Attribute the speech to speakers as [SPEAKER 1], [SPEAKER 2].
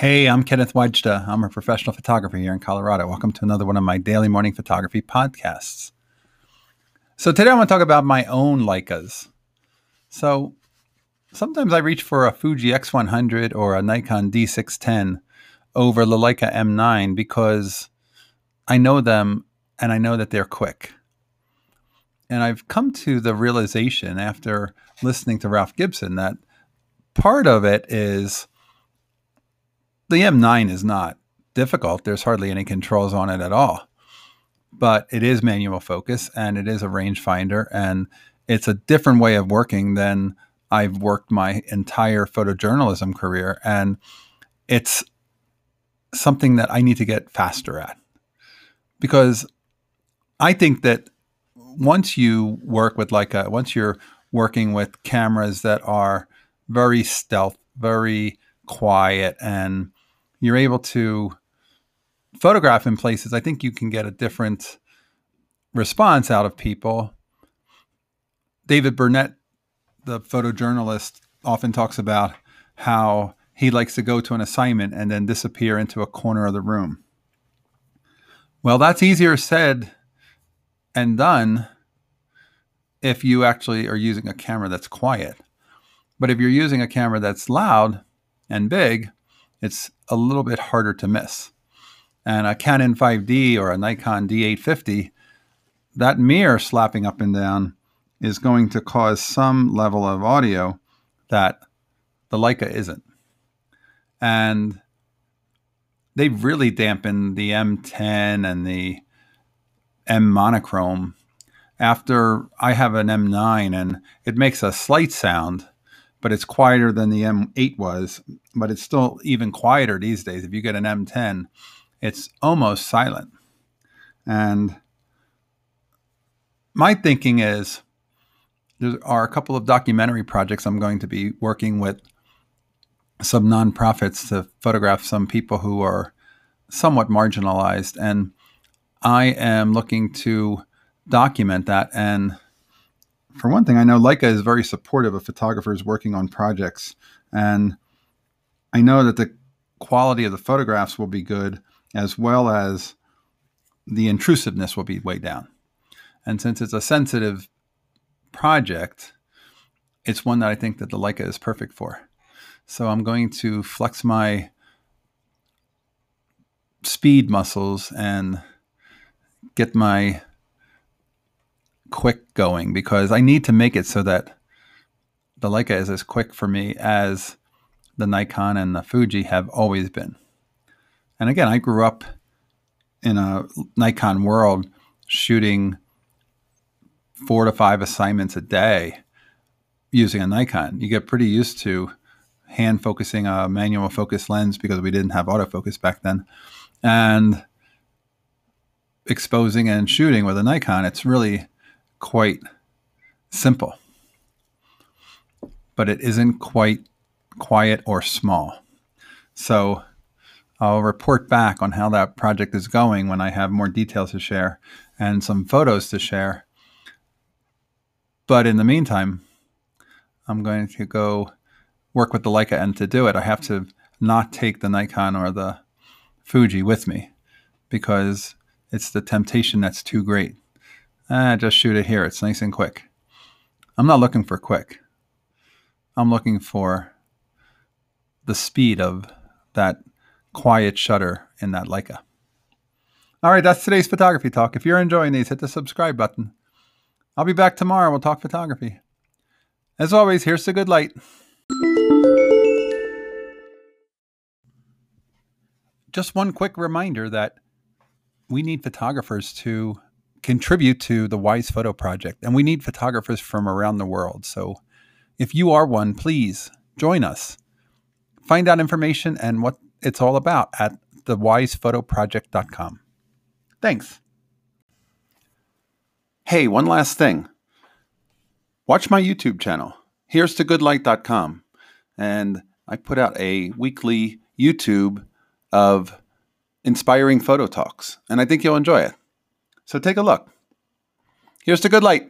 [SPEAKER 1] Hey, I'm Kenneth Wajda. I'm a professional photographer here in Colorado. Welcome to another one of my daily morning photography podcasts. So, today I want to talk about my own Leicas. So, sometimes I reach for a Fuji X100 or a Nikon D610 over the Leica M9 because I know them and I know that they're quick. And I've come to the realization after listening to Ralph Gibson that part of it is the M9 is not difficult. There's hardly any controls on it at all. But it is manual focus and it is a rangefinder and it's a different way of working than I've worked my entire photojournalism career. And it's something that I need to get faster at. Because I think that once you work with like a, once you're working with cameras that are very stealth, very quiet, and you're able to photograph in places, I think you can get a different response out of people. David Burnett, the photojournalist, often talks about how he likes to go to an assignment and then disappear into a corner of the room. Well, that's easier said and done if you actually are using a camera that's quiet. But if you're using a camera that's loud and big, it's a little bit harder to miss. And a Canon 5D or a Nikon D850, that mirror slapping up and down is going to cause some level of audio that the Leica isn't. And they've really dampened the M10 and the M monochrome. After I have an M9 and it makes a slight sound, but it's quieter than the M8 was, but it's still even quieter these days. If you get an M10, it's almost silent. And my thinking is there are a couple of documentary projects I'm going to be working with some nonprofits to photograph some people who are somewhat marginalized. And I am looking to document that and for one thing, I know Leica is very supportive of photographers working on projects, and I know that the quality of the photographs will be good, as well as the intrusiveness will be way down. And since it's a sensitive project, it's one that I think that the Leica is perfect for. So I'm going to flex my speed muscles and get my quick going because I need to make it so that the Leica is as quick for me as the Nikon and the Fuji have always been. And again, I grew up in a Nikon world shooting four to five assignments a day using a Nikon. You get pretty used to hand focusing a manual focus lens because we didn't have autofocus back then. And exposing and shooting with a Nikon, it's really quite simple, but it isn't quite quiet or small. So I'll report back on how that project is going when I have more details to share and some photos to share. But in the meantime, I'm going to go work with the Leica and to do it, I have to not take the Nikon or the Fuji with me because it's the temptation that's too great eh, just shoot it here. It's nice and quick. I'm not looking for quick. I'm looking for the speed of that quiet shutter in that Leica. All right, that's today's photography talk. If you're enjoying these, hit the subscribe button. I'll be back tomorrow. We'll talk photography. As always, here's the good light. Just one quick reminder that we need photographers to contribute to the Wise Photo Project. And we need photographers from around the world. So if you are one, please join us. Find out information and what it's all about at thewisephotoproject.com. Thanks. Hey, one last thing. Watch my YouTube channel. Here's to goodlight.com. And I put out a weekly YouTube of inspiring photo talks, and I think you'll enjoy it. So take a look. Here's to good light.